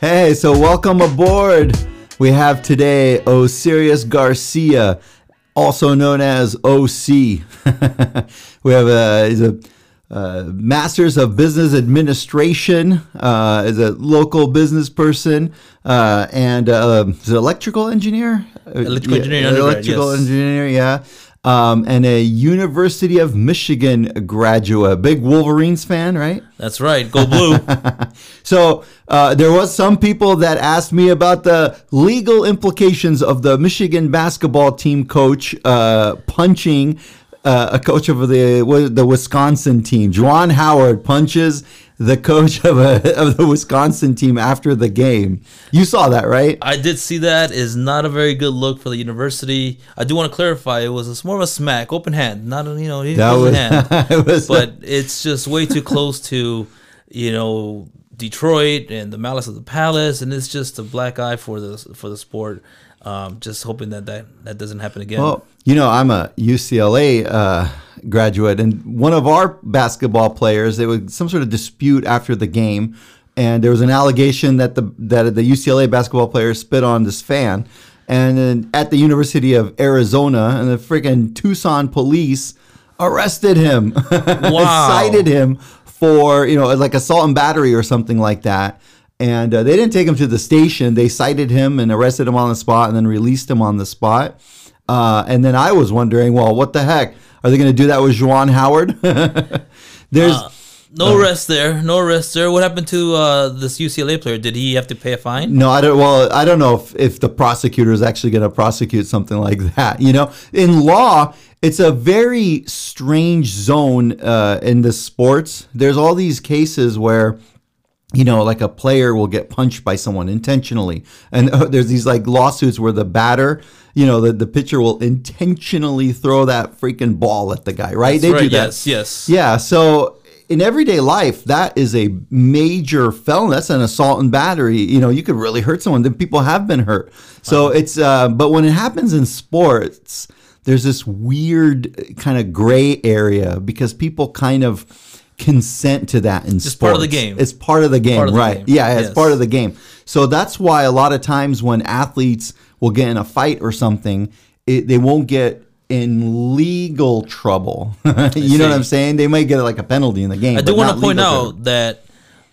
Hey, so welcome aboard. We have today Osirius Garcia, also known as OC. we have a, he's a uh, Masters of Business Administration, uh, is a local business person, uh, and uh, is an electrical engineer. Electrical Yeah, undergrad, Electrical yes. engineer, yeah. Um, and a University of Michigan graduate. Big Wolverines fan, right? That's right. Go blue. So uh, there was some people that asked me about the legal implications of the Michigan basketball team coach uh, punching uh, a coach of the the Wisconsin team. Juwan Howard punches the coach of a, of the Wisconsin team after the game. You saw that, right? I did see that. Is not a very good look for the university. I do want to clarify. It was a, more of a smack, open hand, not a, you know, That was, hand. it but it's just way too close to, you know, Detroit and the malice of the palace, and it's just a black eye for the for the sport. Um, just hoping that, that that doesn't happen again. Well, you know, I'm a UCLA uh, graduate, and one of our basketball players, there was some sort of dispute after the game, and there was an allegation that the that the UCLA basketball player spit on this fan, and then at the University of Arizona, and the freaking Tucson police arrested him, Wow. cited him for you know like assault and battery or something like that. And uh, they didn't take him to the station. They cited him and arrested him on the spot, and then released him on the spot. Uh, and then I was wondering, well, what the heck? Are they going to do that with Juwan Howard? There's Uh, no arrest there. No arrest there. What happened to uh, this UCLA player? Did he have to pay a fine? no, I don't. Well, I don't know if, if the prosecutor is actually going to prosecute something like that. You know, in law, it's a very strange zone uh, in the sports. There's all these cases where you know, like a player will get punched by someone intentionally. And uh, there's these like lawsuits where the batter, you know, the, the pitcher will intentionally throw that freaking ball at the guy, right? That's they do that. Yes. Yes. Yeah. So in everyday life, that is a major felony. That's an assault and battery. You know, you could really hurt someone. Then people have been hurt. So it's, uh, but when it happens in sports, there's this weird kind of gray area because people kind of consent to that in Just part of the game. It's part of the game, of the right? game. Yeah, it's Yes. part of the game. So that's why a lot of times when athletes will get in a fight or something, it, they won't get in legal trouble. you know what I'm saying? They might get like a penalty in the game. I do want to point out trouble. that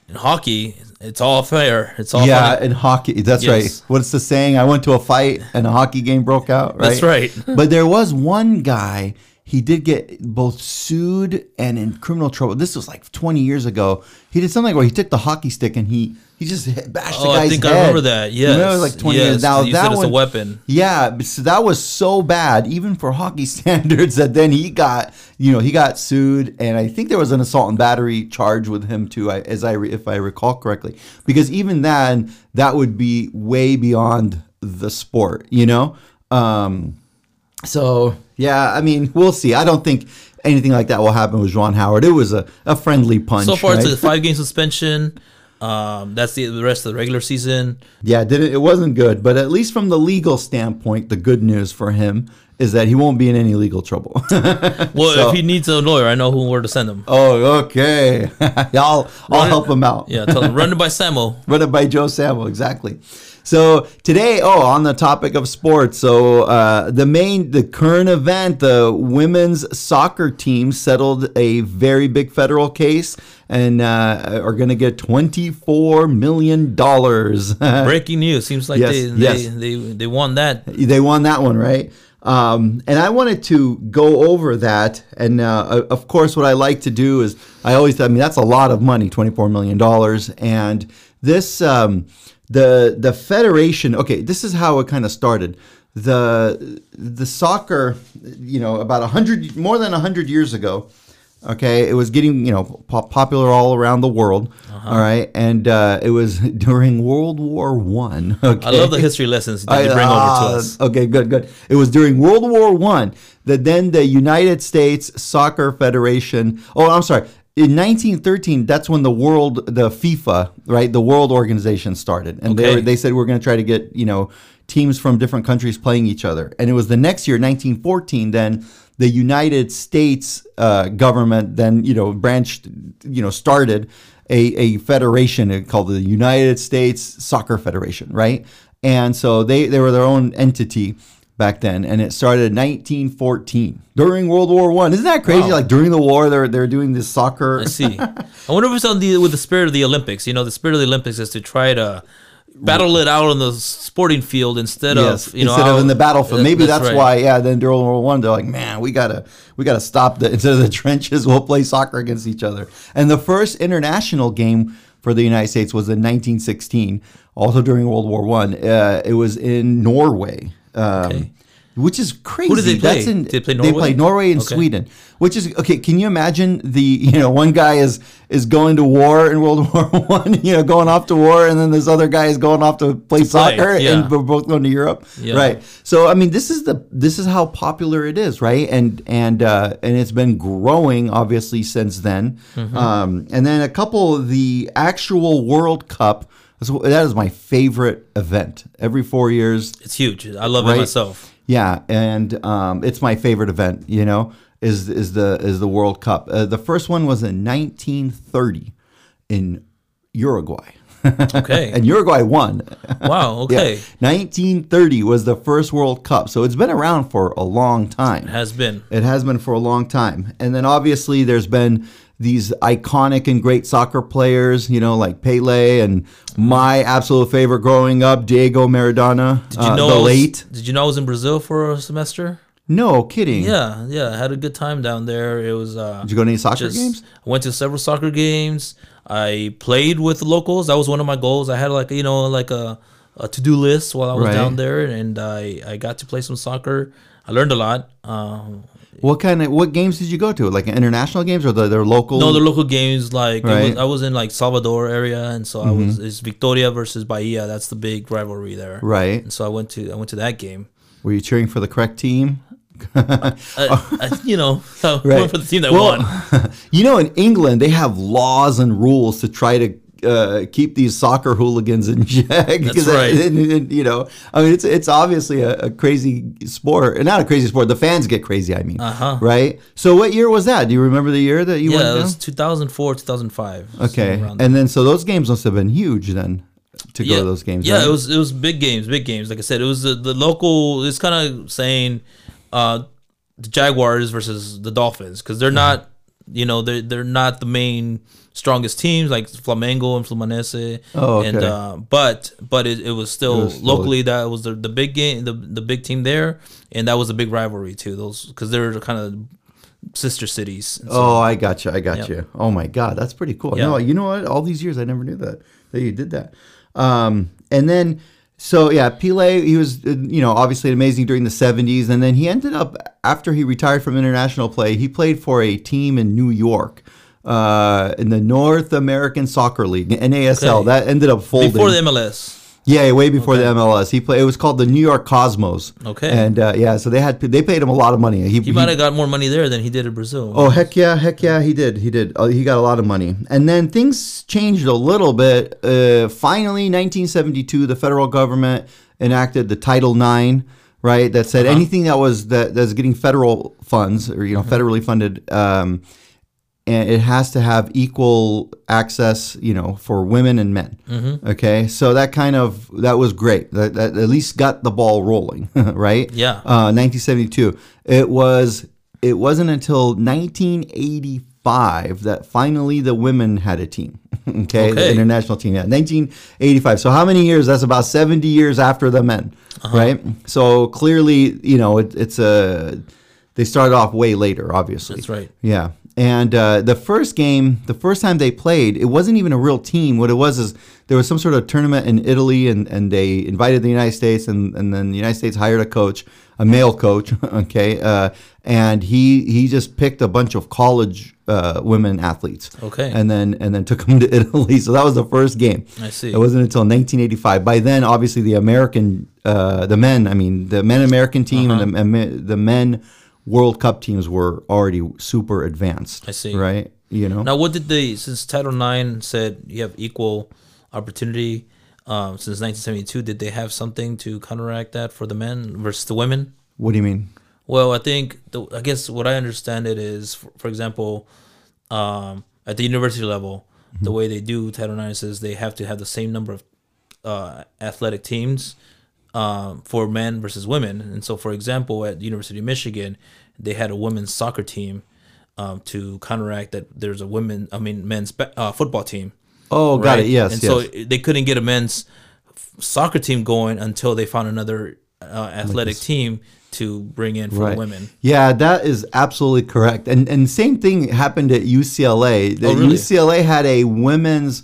in hockey, it's all fair. It's all Yeah, funny. in hockey, that's Yes. right. What's the saying? I went to a fight and a hockey game broke out. Right. That's right. but there was one guy. He did get both sued and in criminal trouble. This was like 20 years ago. He did something where he took the hockey stick and he he just hit, bashed the Oh, guy's I think head. I remember that. You know, it was like 20 yes. years. Now You that it's a weapon. Yeah, so that was so bad, even for hockey standards, that then he got, you know, he got sued, and I think there was an assault and battery charge with him too, as I if I recall correctly, because even then that would be way beyond the sport, you know. Um, so yeah, I mean, we'll see. I don't think anything like that will happen with Juwan Howard. It was a, a friendly punch. So far, right? it's a five game suspension. Um, that's the, the rest of the regular season. Yeah, it didn't it wasn't good, but at least from the legal standpoint, the good news for him is that he won't be in any legal trouble. Well, So- if he needs a lawyer, I know who where to send him. oh, okay. I'll I'll Run- help him out. Yeah, tell him run it by Samo. Run it by Joe Samo, exactly. So today, oh, on the topic of sports, so uh, the main, the current event, the women's soccer team settled a very big federal case and uh, are going to get twenty four million dollars. Breaking news. Seems like Yes, they, yes. they they they won that. they won that one, right? Um, and I wanted to go over that. And uh, of course, what I like to do is I always, I mean, that's a lot of money, $24 million. And this, um, the, the federation, okay, this is how it kind of started. The, the soccer, you know, about a hundred, more than a hundred years ago, Okay, it was getting you know po- popular all around the world. all right, and uh, it was during World War One. Okay, I love the history lessons that you bring over ah, to us. Okay, good, good. It was during World War One that then the United States Soccer Federation. Oh, I'm sorry. In 1913, that's when the world, the FIFA, right, the World Organization started, and they were, they said we're going to try to get you know teams from different countries playing each other. And it was the next year, 1914, then the United States uh, government then you know branched, you know started a, a federation called the United States Soccer Federation, right? And so they, they were their own entity back then, and it started in 1914 during World War One. Isn't that crazy? Wow. Like during the war, they're they're doing this soccer. I see. I wonder if it's on the with the spirit of the Olympics. You know, the spirit of the Olympics is to try to battle it out on the sporting field instead Yes, of you know instead of in the battlefield. Maybe that's, right. why. Yeah, then during World War One, they're like, man, we gotta we gotta stop the instead of the trenches, we'll play soccer against each other. And the first international game for the United States was in 1916, also during World War One. Uh, it was in Norway. Um, Okay. Which is crazy. they play? In, they play They Norway? Norway and Okay. Sweden. Which is okay. Can you imagine the you know one guy is is going to war in World War One, you know, going off to war, and then this other guy is going off to play soccer, yeah. and we're both going to Europe, Yeah. right? So I mean, this is the this is how popular it is, right? And and uh, and it's been growing obviously since then. Mm-hmm. Um, and then a couple of the actual World Cup. That's That is my favorite event. Every four years, It's huge. I love Right. it myself. yeah, and um, it's my favorite event. You know, is is the is the World Cup. Uh, the first one was in 1930 in Uruguay. Okay. and Uruguay won. wow. Okay. Yeah. 1930 was the first World Cup, so it's been around for a long time. Has been. It has been for a long time. And then obviously there's been these iconic and great soccer players, you know, like Pele and my absolute favorite growing up, Diego Maradona, Did you uh, know? the was- late. Did you know I was in Brazil for a semester? No kidding. Yeah, yeah. I had a good time down there. It was. Uh, Did you go to any soccer just games? I went to several soccer games. I played with locals. That was one of my goals. I had like you know like a, a to do list while I was Right. down there, and I I got to play some soccer. I learned a lot. Um, What kind of what games did you go to? Like international games or the, their local? no, the local games like Right. Mm-hmm. was, I was in like Salvador area, and so I was it's Victoria versus Bahia. That's the big rivalry there. right. And so I went to I went to that game. Were you cheering for the correct team? I, I, you know, Right. for the team that Well, won. you know, in England, they have laws and rules to try to uh, keep these soccer hooligans in check. Because, right. and- and, you know, I mean, it's it's obviously a, a crazy sport, not a crazy sport. The fans get crazy. I mean, Uh-huh. right? So, what year was that? Do you remember the year that you Yeah, went it was down? 2004, 2005. Okay, and then so those games must have been huge then to go to those games. Yeah, right? it was it was big games, big games. Like I said, it was the, the local. It's kind of saying uh, the Jaguars versus the Dolphins because they're Mm-hmm. not, you know, they're they're not the main strongest teams like Flamengo and Fluminense. Oh, okay. And uh, but but it, it was still It was still- locally that was the, the big game, the the big team there, and that was a big rivalry too. Those because they're kind of sister cities. So- Oh, I got you. I got Yep. you. Oh my God, that's pretty cool. Yeah. No, you know what? All these years, I never knew that that you did that. Um, and then, so yeah, Pele, he was, uh, you know, obviously amazing during the '70s, and then he ended up after he retired from international play, he played for a team in New York. Uh, in the North American Soccer League, NASL, Okay. that ended up folding. before the MLS. Yeah, way before the MLS. He played. It was called the New York Cosmos. Okay. And uh, yeah, so they had they paid him a lot of money. He he might have got more money there than he did in Brazil. Oh heck yeah, heck yeah, he did. He did. Uh, he got a lot of money, and then things changed a little bit. Uh, finally, 1972, the federal government enacted the Title IX, right? That said anything that was that that's getting federal funds or you know federally funded. Um, and it has to have equal access, you know, for women and men. Okay, so that kind of that was great. That, that at least got the ball rolling, right? Yeah. Uh, 1972. It was. It wasn't until 1985 that finally the women had a team. okay, the international team. Yeah, 1985. So how many years? That's about 70 years after the men, Uh-huh. right? So clearly, you know, it, it's a. They started off way later, obviously. That's right. Yeah. And uh, the first game, the first time they played, it wasn't even a real team. What it was is there was some sort of tournament in Italy, and, and they invited the United States, and, and then the United States hired a coach, a male coach, okay, uh, and he he just picked a bunch of college uh, women athletes, Okay. and then and then took them to Italy. So that was the first game. I see. It wasn't until 1985. By then, obviously, the American, uh, the men, I mean, the men American team Uh-huh. and the, the men World Cup teams were already super advanced. I see. Right? You know? Now, what did they? Since Title IX said you have equal opportunity um, since 1972, did they have something to counteract that for the men versus the women? What do you mean? Well, I think the, I guess what I understand it is, for, for example, um, at the university level, the way they do Title IX is they have to have the same number of uh, athletic teams um, for men versus women. And so, for example, at the University of Michigan, they had a women's soccer team um, to counteract that. There's a women, I mean, men's uh, football team. Oh, got it. Yes, And yes. so they couldn't get a men's soccer team going until they found another uh, athletic team to bring in for Right. women. Yeah, that is absolutely correct. And and same thing happened at UCLA. The Oh, really? UCLA had a women's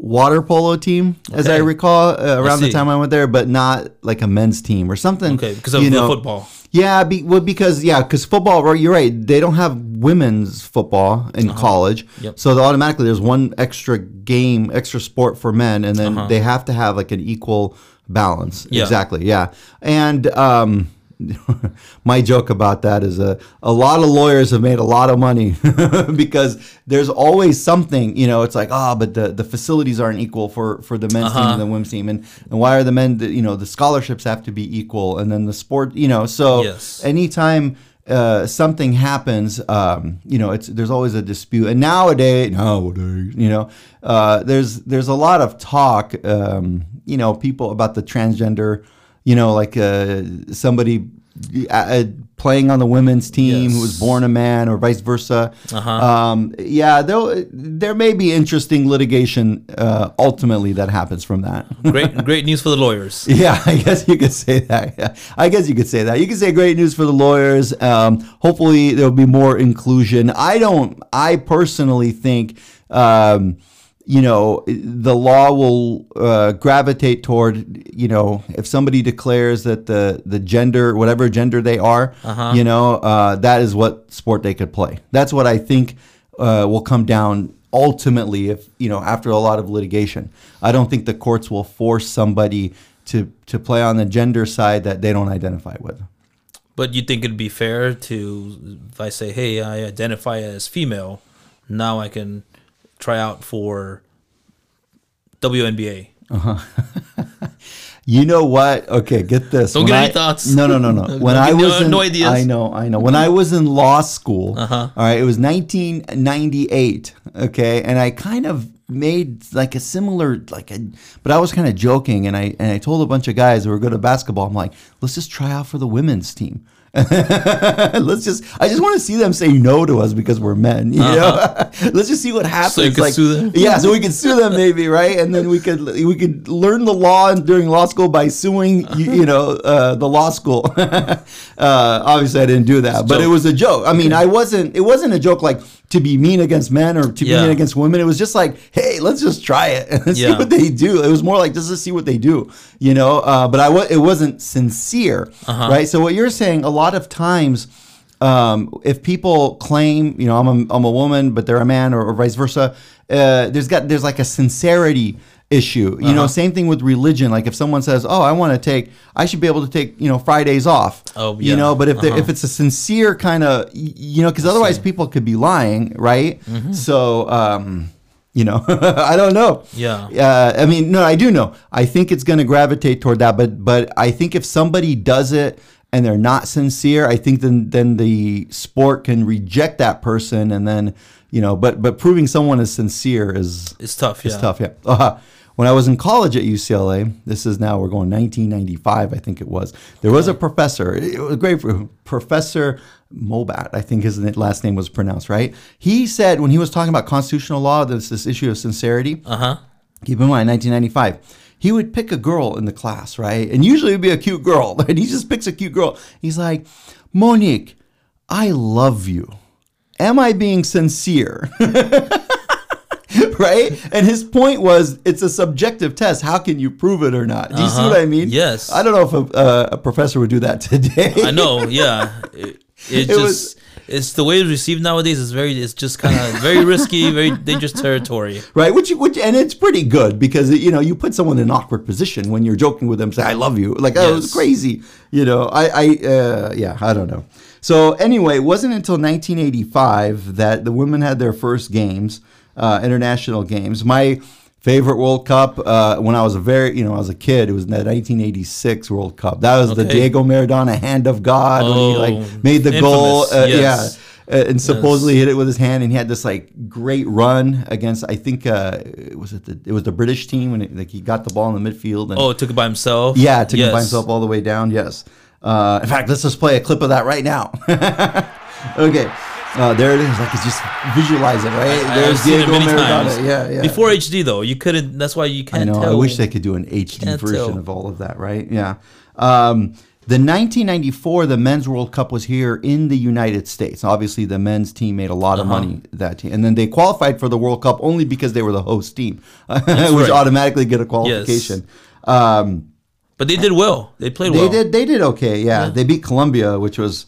water polo team, as I recall, uh, around the time I went there, but not like a men's team or something. Okay, because of you the know. football. Yeah, be, well, because yeah, because football. right, You're right. They don't have women's football in college, Uh-huh. Yep. so automatically there's one extra game, extra sport for men, and then they have to have like an equal balance. Uh-huh. Yeah. Exactly. Yeah, and um, my joke about that is a a lot of lawyers have made a lot of money because there's always something. You know, it's like ah, but the the facilities aren't equal for for the men's team Uh-huh. and the women's team, and and why are the men? You know, the scholarships have to be equal, and then the sport. You know, so Yes. anytime uh, something happens, um, you know, it's there's always a dispute. And nowadays, nowadays, you know, uh, there's there's a lot of talk, um, you know, people about the transgender, you know, like uh, somebody uh, uh, playing on the women's team who was born a man, or vice versa. Uh-huh. Um, yeah, there there may be interesting litigation uh, ultimately that happens from that. Great, great news for the lawyers. Yeah, I guess you could say that. Yeah. I guess you could say that. You could say great news for the lawyers. Um, hopefully, there'll be more inclusion. I don't. I personally think, um, you know, the law will uh, gravitate toward, you know, if somebody declares that the the gender, whatever gender they are, you know, uh, that is what sport they could play. That's what I think uh, will come down ultimately if you know after a lot of litigation. I don't think the courts will force somebody to to play on the gender side that they don't identify with. But you think it'd be fair to, if I say, hey, I identify as female, now I can try out for WNBA. you know what okay get this Don't When get I- any thoughts. no no no no when Don't i was no- in, no ideas. i know i know when i was in law school Uh-huh. all right it was 1998 okay and i kind of made like a similar like a but i was kind of joking and i and i told a bunch of guys who were good at basketball i'm like let's just try out for the women's team let's just i just want to see them say no to us because we're men you know? Let's just see what happens Uh-huh. you could like, sue them? yeah so we could sue them maybe right? And then we could we could learn the law during law school by suing you, you know uh, the law school. Uh, obviously i didn't do that but it was a joke. I mean i wasn't it wasn't a joke like to be mean against men or to be mean against women. It was just like hey let's just try it and see Yeah. what they do. It was more like just to see what they do you know? Uh, but i it wasn't sincere Uh-huh. right? So what you're saying a lot of times um, if people claim, you know, I'm a, I'm a woman, but they're a man, or, or vice versa, uh, there's got there's like a sincerity issue. You know, Uh-huh. same thing with religion. Like if someone says, "Oh, I want to take," I should be able to take, you know, Fridays off. Oh, yeah. You know, but if Uh-huh. if it's a sincere kind of, you know, because otherwise people could be lying, right? Mm-hmm. So. Um, you know, I don't know. Yeah. Uh, I mean, no, I do know. I think it's going to gravitate toward that, but but I think if somebody does it and they're not sincere, I think then then the sport can reject that person, and then you know, but but proving someone is sincere is It's tough, yeah. is tough. Yeah. Uh, when I was in college at UCLA, this is now we're going 1995, I think it was. There was a professor. It was great for Professor Mobat, I think his last name was pronounced right. He said when he was talking about constitutional law, there's this issue of sincerity. Uh huh. Keep in mind, 1995. He would pick a girl in the class, right? And usually it'd be a cute girl. And he just picks a cute girl. He's like, Monique, I love you. Am I being sincere? right? And his point was it's a subjective test. How can you prove it or not? Do you see Uh-huh. what I mean? Yes. I don't know if a, uh, a professor would do that today. I know, yeah. It, it just was- it's the way it's received nowadays is very it's just kind of very risky, very dangerous territory. right? Which, which, and it's pretty good because you know you put someone in an awkward position when you're joking with them, say "I love you," like oh, it's Yes. crazy, you know. I, I, uh, yeah, I don't know. So anyway, it wasn't until 1985 that the women had their first games, uh, international games. My favorite World Cup uh, when I was a very, you know, I was a kid. It was the 1986 World Cup. That was the Diego Maradona hand of God when he Oh, like made the goal. Uh, yes. Yeah. uh, and supposedly hit it with his hand, and he had this like great run against. I think uh, was it the it was the British team when it, like he got the ball in the midfield. And, Oh, took it by himself. yeah, took it by himself all the way down. Yes. Uh, in fact, let's just play a clip of that right now. okay. Uh, there it is. I could just visualize it, right? I- There's I've seen it Diego Maradona. Yeah, yeah. Before HD though, you couldn't. That's why you can't I know. tell. I wish they could do an HD version tell. of all of that, right? Yeah. Um, the 1994, the Men's World Cup was here in the United States. Obviously, the men's team made a lot of Uh-huh. money that team, and then they qualified for the World Cup only because they were the host team, which right. automatically get a qualification. Um, But they did well. They played they well. did. They did okay. Yeah, they beat Colombia, which was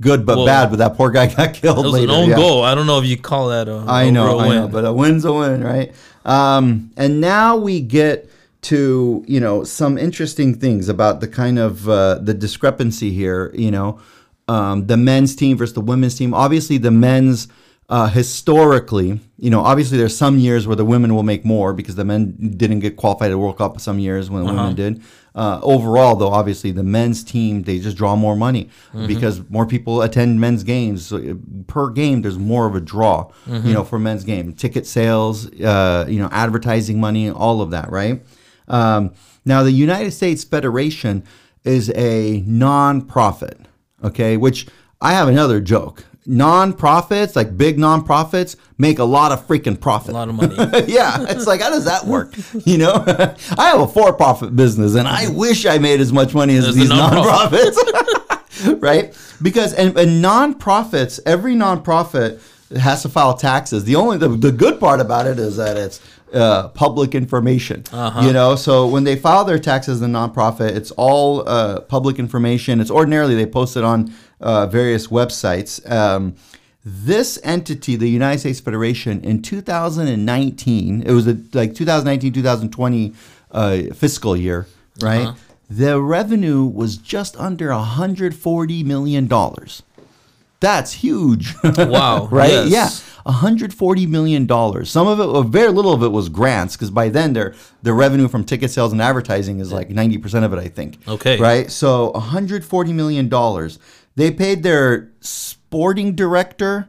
good but Well, bad. But that poor guy got killed It was later. an own yeah. goal. I don't know if you call that a. I a know, I win. know, but a win's a win, right? Um, and now we get to you know some interesting things about the kind of uh, the discrepancy here. You know, um, the men's team versus the women's team. Obviously, the men's uh, historically, you know, obviously there's some years where the women will make more because the men didn't get qualified at World Cup some years when the women did. Uh, overall, though, obviously the men's team they just draw more money because more people attend men's games. So uh, per game, there's more of a draw, you know, for men's game. Ticket sales, uh, you know, advertising money, all of that, right? Um, now, the United States Federation is a non-profit, okay, which I have another joke. Non-profits, like big non-profits, make a lot of freaking profit. a lot of money. yeah, it's like how does that work? You know, I have a for-profit business, and I wish I made as much money as As the these nonprofit. nonprofits, right? Because and, and nonprofits, every nonprofit has to file taxes. The only the, the good part about it is that it's uh, public information. You know, so when they file their taxes, the nonprofit, it's all uh, public information. It's ordinarily they post it on uh, various websites. Um, this entity, the United States Federation, in 2019, it was a, like 2019, 2020 uh, fiscal year, right? The revenue was just under 140 million dollars. That's huge. Wow. right? yes. Yeah. 140 million dollars. Some of it, well, very little of it was grants because by then their their revenue from ticket sales and advertising is like 90 percent of it, I think. Okay. Right. So 140 million dollars. They paid their sporting director.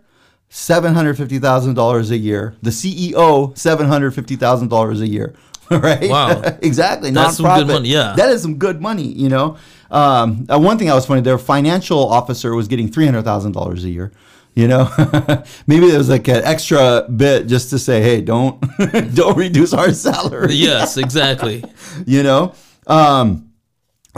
Seven hundred fifty thousand dollars a year. The CEO seven hundred fifty thousand dollars a year. Right? Wow. exactly. That's some good money, yeah. That is some good money. You know. Um, uh, one thing that was funny. Their financial officer was getting three hundred thousand dollars a year. You know, maybe there was like an extra bit just to say, "Hey, don't don't reduce our salary." Yes, exactly. you know um,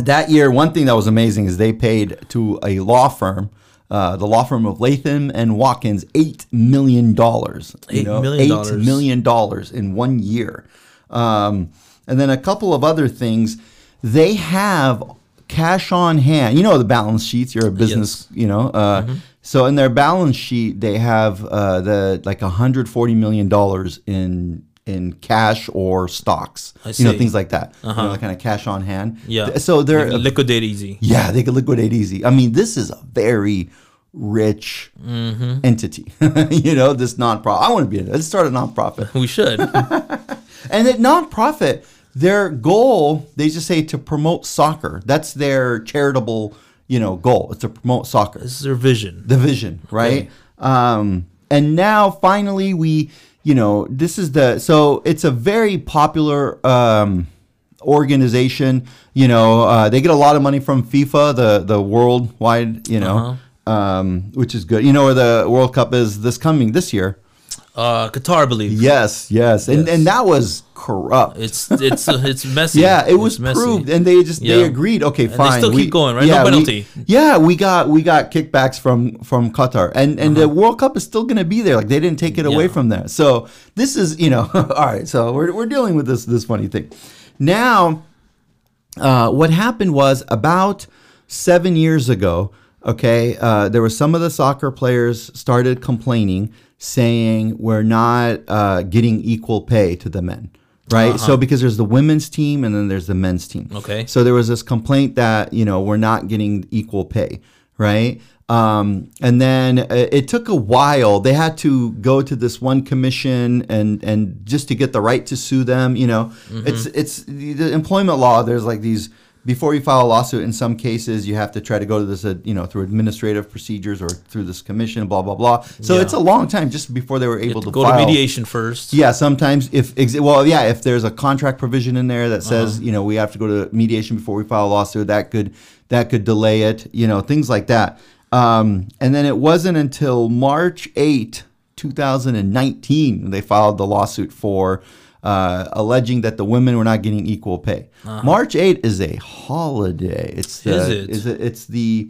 that year one thing that was amazing is they paid to a law firm uh, the law firm of Latham and Watkins eight million dollars. Eight million eight dollars. million dollars in one year, um, and then a couple of other things. They have cash on hand. You know the balance sheets. You're a business. You know. Uh, Mm-hmm. So in their balance sheet, they have uh, the like 140 million dollars in in cash or stocks. I You know see. things like that. You know, kind of cash on hand. Yeah. So they're liquidate easy. yeah, they can liquidate easy. I mean, this is a very rich Mm-hmm. entity. you know, this nonprofit. I want to be in it. Let's start a nonprofit. We should. And that nonprofit, their goal, they just say to promote soccer. That's their charitable, you know, goal. It's to promote soccer. this is their vision. The vision, right? Um, and now finally we, you know, this is the so it's a very popular um, organization. You know, uh, they get a lot of money from FIFA, the the worldwide, you know, um, which is good. You know where the World Cup is this coming this year. Uh, Qatar, I believe. Yes, yes, and Yes. and that was corrupt. It's it's uh, it's messy. Yeah, it It's was messy. proved, and they just they agreed. Okay, fine. they still keep going, right? No we- penalty. yeah, we got we got kickbacks from from Qatar, and and the World Cup is still going to be there. Like they didn't take it away Uh-huh. From there. So this is you know all right. So we're we're dealing with this this funny thing. Now, uh, what happened was about seven years ago. Okay, uh, there were some of the soccer players started complaining, saying we're not uh, getting equal pay to the men. Right, so because there's the women's team and then there's the men's team. Uh-huh. Okay. So there was this complaint that you know we're not getting equal pay, right? Um, and then uh, it took a while. They had to go to this one commission and and just to get the right to sue them. You know, Mm-hmm. it's it's the employment law. There's like these before you file a lawsuit, in some cases, you have to try to go to this, uh, you know, through administrative procedures or through this commission, blah blah blah. So Yeah. it's a long time just before they were able to Go file. to mediation first. Yeah, sometimes if ex- well, yeah, if there's a contract provision in there that says you know we have to go to mediation before we file a lawsuit, that could that could delay it. You know, things like that. Um, and then it wasn't until March 8, 2019, when they filed the lawsuit for uh, alleging that the women were not getting equal pay. March 8 is a holiday. It's the, Is uh, it? Is it? It's the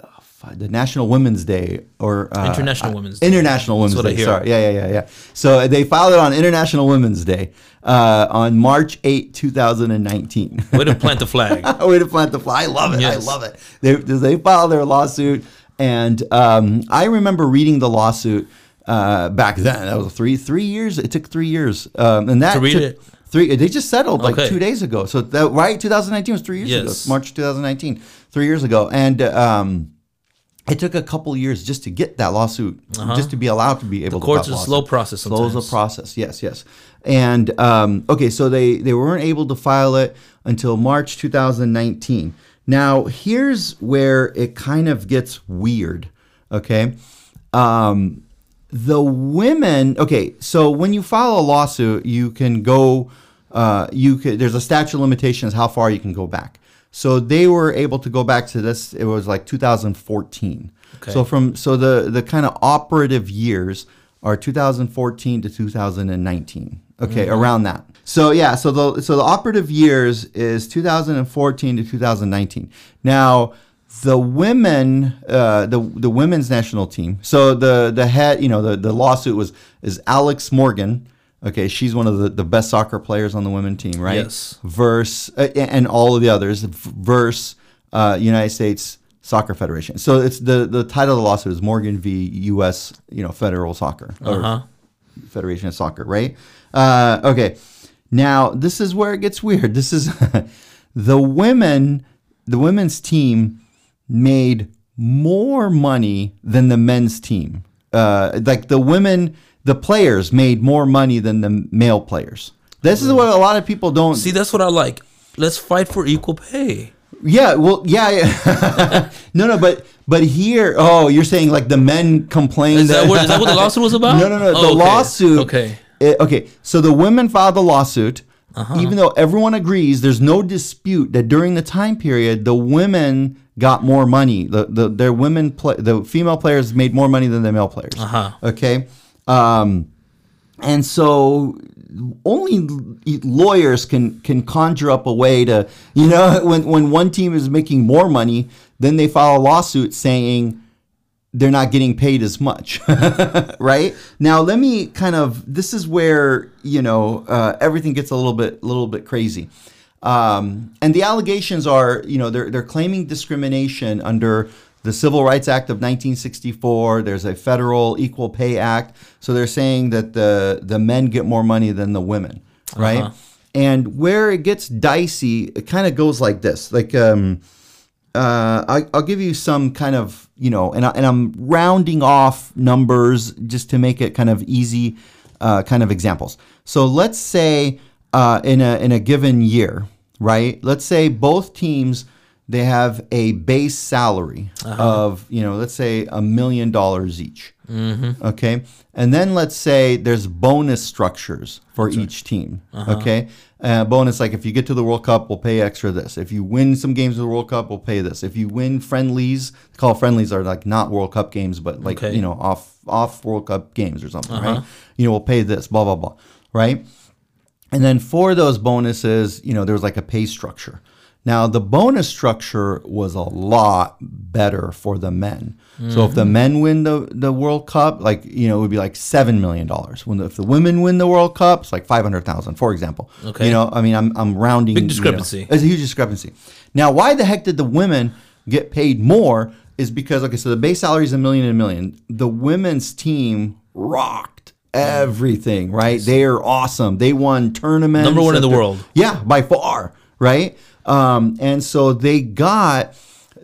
uh, the National Women's Day or uh, International I- Women's Day. International Women's Day. Sorry, yeah, yeah, yeah, yeah. So they filed it on International Women's Day uh, on March 8, 2019. Way to plant the flag. Way to plant the flag. I love it. I love it. They, they filed their lawsuit, and um, I remember reading the lawsuit uh, back then. That was three three years. It took three years, um, and that To read took it? Three. They just settled like Okay. two days ago. So that right, 2019 was three years ago. Yes. It's March 2019, three years ago, and. Um, it took a couple years just to get that lawsuit, just to be allowed to be able to. Uh-huh. courts are a slow process Slow as a process. Yes, yes. And um, okay, so they they weren't able to file it until March 2019. Now here's where it kind of gets weird. Okay, um, the women. Okay, so when you file a lawsuit, you can go. Uh, you could. There's a statute of limitations how far you can go back. So they were able to go back to this. It was like 2014. Okay. So from so the the kind of operative years are 2014 to 2019. Okay, around that. So yeah, so the so the operative years is 2014 to 2019. Now the women, uh, the the women's national team. So the the head, you know, the the lawsuit was is Alex Morgan. Okay, she's one of the, the best soccer players on the women team, right? Yes. Verse uh, and all of the others. Verse uh, United States Soccer Federation. So it's the the title of the lawsuit is Morgan v. U.S. You know Federal Soccer Uh huh. Federation of Soccer, right? Uh, okay. Now this is where it gets weird. This is the women. The women's team made more money than the men's team. Uh, like the women, the players made more money than the male players. This is what a lot of people don't See, that's what I like. Let's fight for equal pay. Yeah, well, yeah, yeah. no, no, but but here, oh, you're saying like the men complained. Is that what, is that what the lawsuit was about? No, no, no. Oh, the okay. lawsuit. Okay. it- okay. So the women filed the lawsuit, Uh-huh. even though everyone agrees, there's no dispute that during the time period, the women got more money. The the their women play, the female players made more money than the male players. Uh huh. Okay. Um, and so only lawyers can can conjure up a way to you know when when one team is making more money then they file a lawsuit saying they're not getting paid as much right now let me kind of this is where you know uh, everything gets a little bit little bit crazy um, and the allegations are you know they're, they're claiming discrimination under the Civil Rights Act of 1964. There's a federal Equal Pay Act. So they're saying that the the men get more money than the women, right? Uh-huh. And where it gets dicey, it kind of goes like this. Like, um, uh, I, I'll give you some kind of, you know, and, I, and I'm rounding off numbers just to make it kind of easy, uh, kind of examples. So let's say uh, in a in a given year, right? Let's say both teams they have a base salary of you know let's say a million dollars each. Mm-hmm. Okay, and then let's say there's bonus structures for each team. Uh-huh. Okay, uh, bonus like if you get to the World Cup, we'll pay extra this. If you win some games of the World Cup, we'll pay this. If you win friendlies, call friendlies are like not World Cup games, but like Okay. you know off off World Cup games or something, right? Uh-huh. You know, we'll pay this, blah blah blah, right? And then for those bonuses, you know, there was like a pay structure. Now, the bonus structure was a lot better for the men. So if the mm-hmm. men win the, the World Cup, like, you know, it would be like $7 million. When the, if the women win the World Cup, it's like 500000 for example. Okay. You know, I mean, I'm, I'm rounding. Big you know, discrepancy. it's a huge discrepancy. Now, why the heck did the women get paid more is because, okay, so the base salary is a million and a million. The women's team rocked everything, right? They are awesome. They won tournaments. Number one in the world. Yeah, by far, right? Um, and so they got,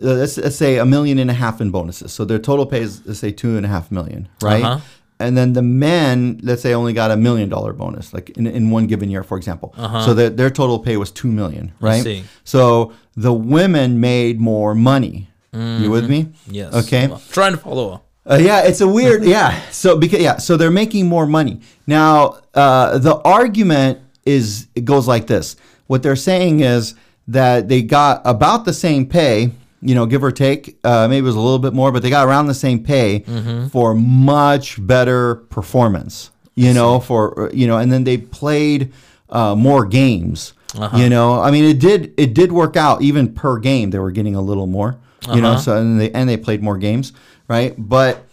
uh, let's, let's say, a million and a half in bonuses. So their total pay is, let's say, two and a half million, right? Uh-huh. and then the men, let's say, only got a million dollar bonus, like in, in one given year, for example. So that their total pay was two million, right? So the women made more money. You with me? Yes. Okay. Well, trying to follow. Uh, yeah, it's a weird. Yeah. So because yeah, so they're making more money now. Uh, the argument is it goes like this. What they're saying is that they got about the same pay, you know, give or take. Uh, maybe it was a little bit more, but they got around the same pay for much better performance. You know, for you know, and then they played uh, more games. You know, I mean, it did it did work out even per game. They were getting a little more. You know, so and they and they played more games, right? But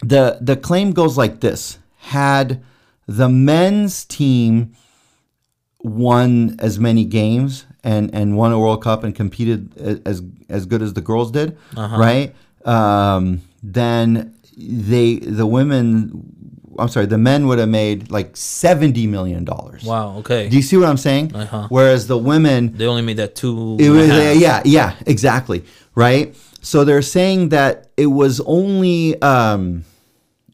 the the claim goes like this: Had the men's team won as many games and and won a World Cup and competed as as good as the girls did, right? Um, then they the women. I'm sorry, the men would have made like seventy million dollars. Wow. Okay. Do you see what I'm saying? Uh-huh. Whereas the women, they only made that two. it was uh, yeah, yeah, exactly, right. So they're saying that it was only um,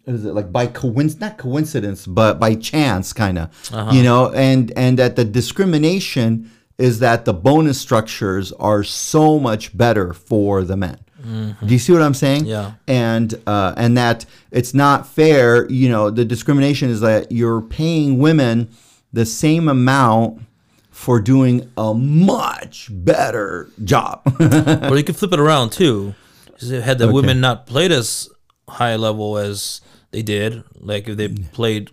is it like by coincidence, not coincidence, but by chance, kind of, Uh-huh. you know, and and that the discrimination is that the bonus structures are so much better for the men. Do you see what I'm saying? Mm-hmm. Yeah. And uh, and that it's not fair. You know, the discrimination is that you're paying women the same amount for doing a much better job. or you could flip it around too. Had the women not played as high level as they did, like if they played,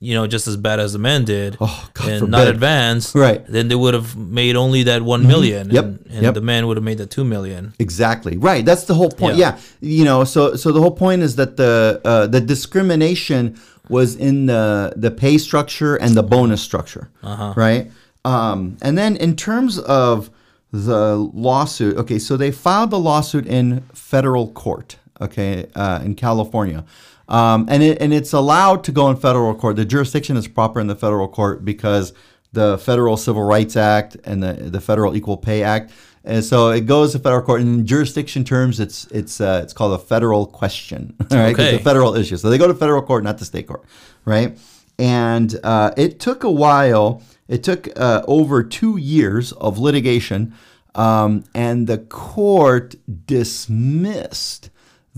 you know, just as bad as the men did, Oh, God and forbid. not advanced, Right. Then they would have made only that one million, Yep. and, and Yep. the man would have made that two million. Exactly. Right. That's the whole point. Yeah. Yeah. You know, so so the whole point is that the uh, the discrimination was in the the pay structure and the bonus structure. Uh-huh. Right. Um, and then in terms of the lawsuit, okay, so they filed the lawsuit in federal court, okay, uh, in California. Um, and it, and it's allowed to go in federal court. The jurisdiction is proper in the federal court because the Federal Civil Rights Act and the the Federal Equal Pay Act. And so it goes to federal court. In jurisdiction terms, it's it's uh, it's called a federal question, right? Okay. It's a federal issue. So they go to federal court, not the state court, right? And uh, it took a while. It took uh, over two years of litigation, um, and the court dismissed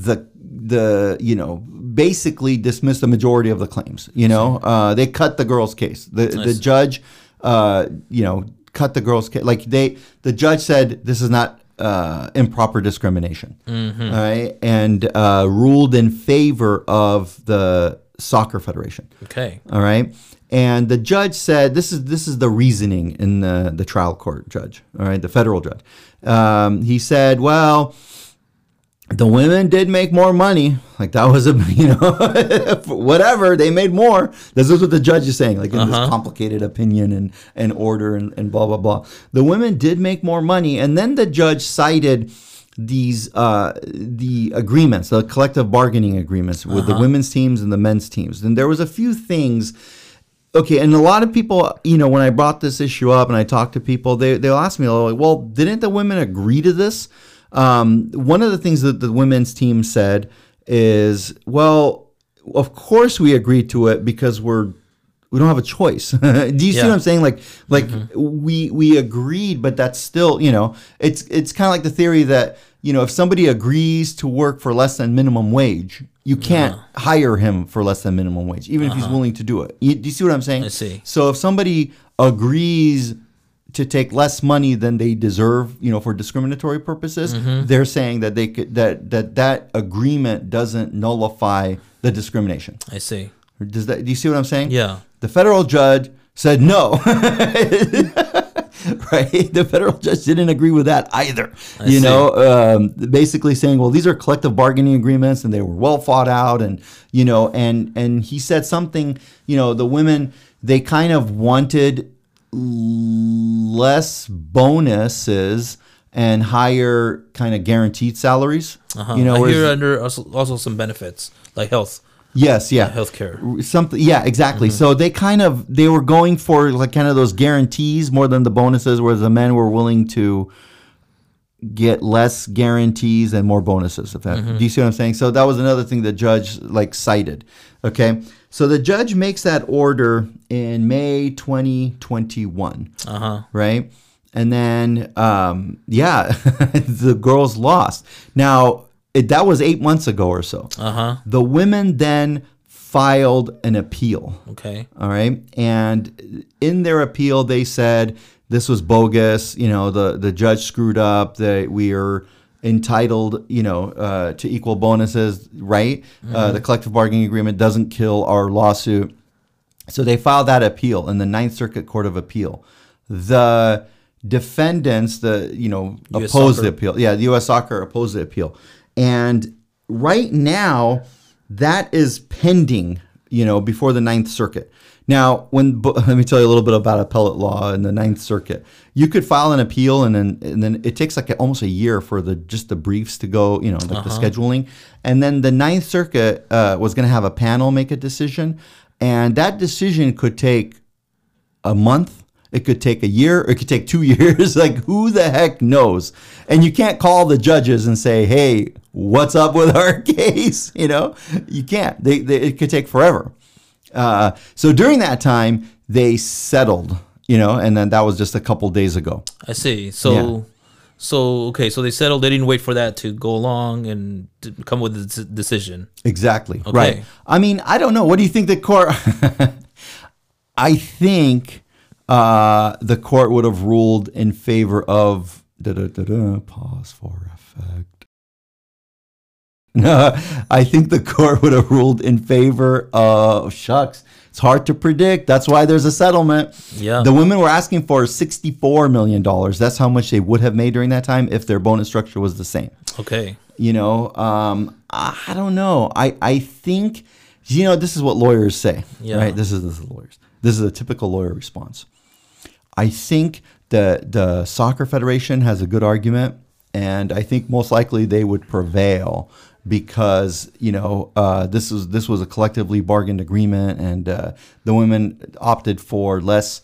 the the you know basically dismissed the majority of the claims. You know, uh, they cut the girl's case. The the judge, uh, you know, cut the girl's case. Like they, the judge said this is not uh, improper discrimination, all right, and uh, ruled in favor of the soccer federation. Okay, All right. And the judge said this is this is the reasoning in the, the trial court judge, all right, the federal judge. Um, he said, well, the women did make more money. Like that was a you know whatever they made more. This is what the judge is saying, like in this complicated opinion and and order and, and blah blah blah. The women did make more money, and then the judge cited these uh, the agreements, the collective bargaining agreements with the women's teams and the men's teams. And there was a few things. Okay, and a lot of people, you know, when I brought this issue up and I talked to people, they they'll ask me, like, well, didn't the women agree to this? Um, one of the things that the women's team said is, well, of course we agreed to it because we're we don't have a choice. Do you see what I'm saying? Like like mm-hmm. we we agreed, but that's still you know it's it's kind of like the theory that you know if somebody agrees to work for less than minimum wage, you uh-huh. can't hire him for less than minimum wage, even if he's uh-huh. willing to do it. You, do you see what I'm saying? I see. So if somebody agrees to take less money than they deserve, you know, for discriminatory purposes, Mm-hmm. they're saying that they could that that that agreement doesn't nullify the discrimination. I see. Does that? Do you see what I'm saying? Yeah. The federal judge said no. right? The federal judge didn't agree with that either. you see. know, um, basically saying, well, these are collective bargaining agreements and they were well thought out, and you know, and and he said something. You know, the women they kind of wanted less bonuses and higher kind of guaranteed salaries. Uh-huh. You know, I hear under also, also some benefits like health, yes, yeah, healthcare. something yeah exactly Mm-hmm. so they kind of they were going for like kind of those guarantees more than the bonuses where the men were willing to get less guarantees and more bonuses. If that, Mm-hmm. do you see what I'm saying? So that was another thing the judge like cited. Okay, so the judge makes that order in May 2021 Uh huh. right? And then, um, yeah, the girls lost. Now, it, that was eight months ago or so. Uh huh. The women then filed an appeal. Okay. All right. And in their appeal, they said this was bogus. You know, the, the judge screwed up, that we are entitled, you know, uh, to equal bonuses, right? Uh, the collective bargaining agreement doesn't kill our lawsuit. So they filed that appeal in the Ninth Circuit Court of Appeal. The defendants, the you know, US opposed the appeal. Yeah, the U.S. Soccer opposed the appeal, and right now that is pending. You know, before the Ninth Circuit. Now, when let me tell you a little bit about appellate law in the Ninth Circuit. You could file an appeal, and then and then it takes like almost a year for the just the briefs to go. You know, like the scheduling, and then the Ninth Circuit uh, was going to have a panel make a decision, and that decision could take a month. It could take a year. It could take two years. like who the heck knows? And you can't call the judges and say, "Hey, what's up with our case?" You know, you can't. They, they it could take forever. Uh, so during that time, they settled. You know, and then that was just a couple days ago. I see. So, Yeah. so okay. So they settled. They didn't wait for that to go along and to come with a decision. Exactly. Okay. Right. I mean, I don't know. What do you think the court? I think uh, the court would have ruled in favor of. Da, da, da, da, pause for effect. No, I think the court would have ruled in favor of shucks. It's hard to predict. That's why there's a settlement. Yeah. The women were asking for $64 million. That's how much they would have made during that time if their bonus structure was the same Okay. you know um, i don't know i i think you know this is what lawyers say Yeah. right this is this is lawyers this is a typical lawyer response i think the the soccer federation has a good argument and i think most likely they would prevail because you know uh, this is this was a collectively bargained agreement and uh, the women opted for less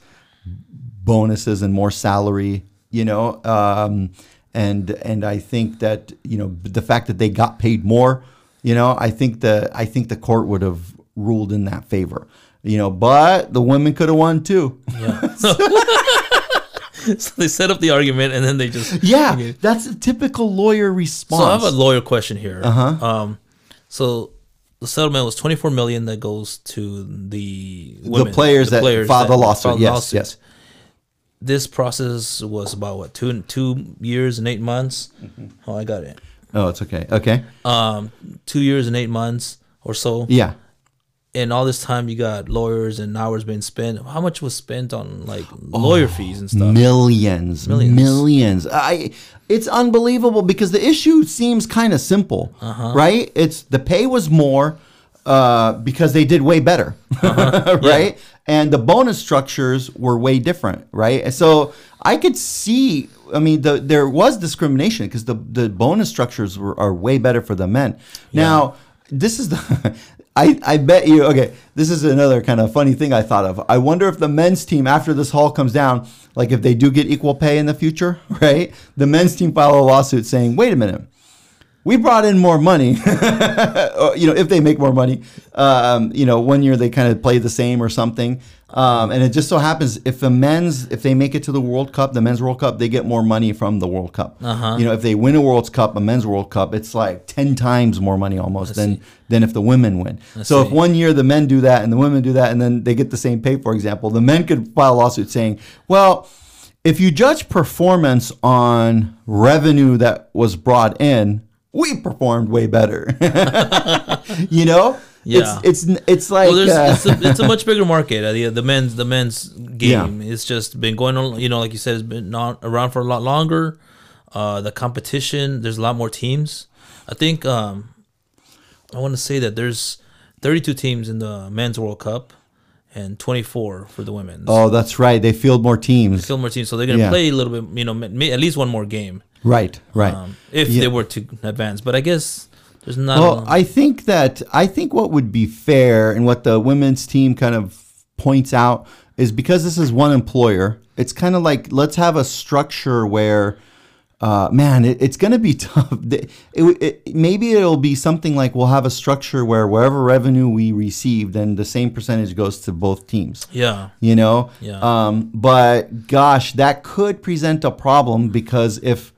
bonuses and more salary, you know. Um, and and I think that you know the fact that they got paid more, you know, I think the I think the court would have ruled in that favor, you know. But the women could have won too. Yeah. So, they set up the argument and then they just Yeah, that's a typical lawyer response. So I have a lawyer question here. Uh-huh. Um, so the settlement was twenty four million that goes to the the women, players that filed the lawsuit. filed Yes, lawsuit. yes. This process was about what two two years and eight months. Mm-hmm. Oh, I got it. Oh, it's okay. Okay. Um, two years and eight months or so. Yeah. And all this time, you got lawyers and hours being spent. How much was spent on like lawyer fees and stuff? Millions, Millions. millions. I it's unbelievable because the issue seems kind of simple, Uh-huh. right? It's the pay was more uh, because they did way better, Uh-huh. right? And the bonus structures were way different, right? And so I could see. I mean, the, there was discrimination because the the bonus structures were, are way better for the men. Now, this is the. I, I bet you okay this is another kind of funny thing i thought of. I wonder if the men's team after this haul comes down like if they do get equal pay in the future right? The men's team file a lawsuit saying wait a minute we brought in more money. You know if they make more money um, you know one year they kind of play the same or something um, and it just so happens if the men's if they make it to the world cup the men's world cup they get more money from the world cup. Uh-huh. you know if they win a world cup a men's world cup it's like 10 times more money almost than see. than if the women win. So if one year the men do that and the women do that and then they get the same pay for example the men could file a lawsuit saying well if you judge performance on revenue that was brought in we performed way better. You know Yeah. it's it's it's like Well, uh, it's, a, it's a much bigger market. Uh, the the men's the men's game. It's just been going on. You know, like you said, it's been on, around for a lot longer. Uh, the competition. There's a lot more teams. I think. Um, I want to say that there's 32 teams in the men's World Cup, and 24 for the women's. oh that's right they field more teams Still more teams, so they're gonna Yeah. play a little bit. You know, at least one more game. right right Um, if Yeah. they were to advance, but I guess there's not. Well, I think that I think what would be fair and what the women's team kind of points out is because this is one employer, it's kind of like let's have a structure where uh, man, it, it's going to be tough. It, it, maybe it'll be something like we'll have a structure where wherever revenue we receive, then the same percentage goes to both teams. Yeah. You know? Yeah. Um, but gosh, that could present a problem because if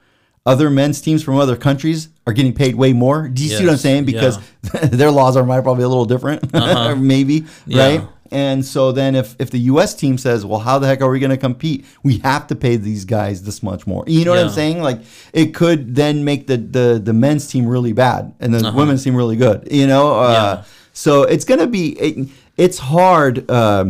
other men's teams from other countries are getting paid way more, do you see what I'm saying? Because their laws are might probably a little different, maybe, Uh-huh. Yeah. right? And so then if, if the US team says, well, how the heck are we going to compete? We have to pay these guys this much more. You know what I'm saying? Like it could then make the, the, the men's team really bad and the women's team really good, you know? Uh, Uh-huh. Yeah. So it's going to be, it, it's hard. Um,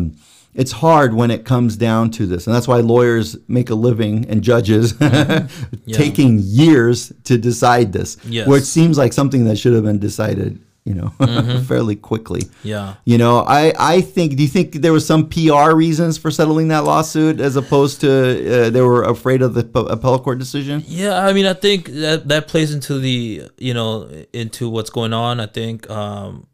it's hard when it comes down to this. And that's why lawyers make a living and judges taking years to decide this, Yes. where it seems like something that should have been decided, you know, fairly quickly. Yeah. You know, I, I think, do you think there was some PR reasons for settling that lawsuit as opposed to uh, they were afraid of the p- appellate court decision? Yeah, I mean, I think that that plays into the you know into what's going on. I think um,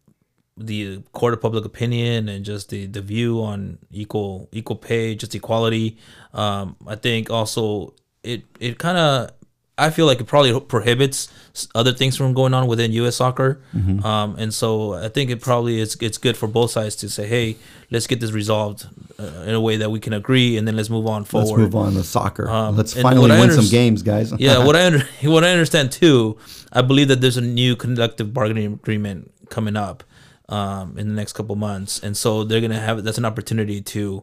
the court of public opinion and just the the view on equal equal pay, just equality. Um, I think also it it kind of I feel like it probably prohibits other things from going on within U.S. soccer, um, and so I think it probably is it's good for both sides to say, hey, let's get this resolved uh, in a way that we can agree, and then let's move on forward. Let's move on to soccer. Um, Let's finally win some games, guys. yeah, what I under, what I understand too, I believe that there's a new collective bargaining agreement coming up um, in the next couple months, and so they're gonna have that's an opportunity to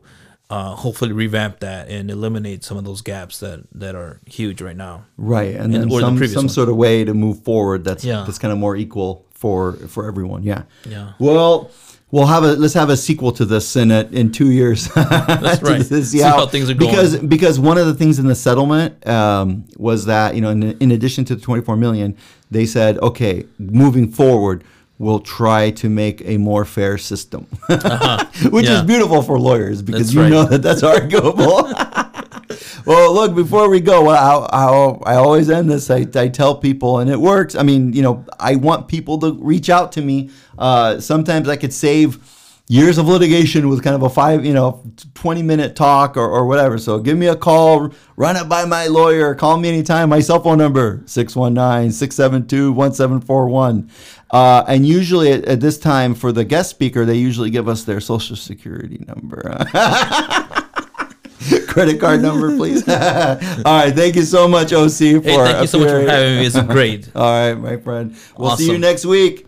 uh, hopefully revamp that and eliminate some of those gaps that that are huge right now. Right, and And- then or the some some ones. sort of way to move forward that's Yeah. that's kind of more equal for for everyone. Yeah. Yeah. Well, we'll have a let's have a sequel to this in a, in two years. That's right. See how things are going. Because because one of the things in the settlement um, was that you know in, in addition to the 24 million, they said okay, moving forward. We'll try to make a more fair system, which is Uh-huh. Yeah. beautiful for lawyers because That's you right. know that that's arguable. Well, look, before we go, I, I, I always end this. I, I tell people, and it works. I mean, you know, I want people to reach out to me. Uh, sometimes I could save years of litigation with kind of a five, you know, 20 minute talk or, or whatever. So give me a call, run it by my lawyer, call me anytime. My cell phone number, 619 672 1741. Uh, and usually at, at this time for the guest speaker, they usually give us their social security number. Credit card number, please. All right. Thank you so much, OC, for Hey, thank you so much for having me. It's great. All right, my friend. We'll see you next week.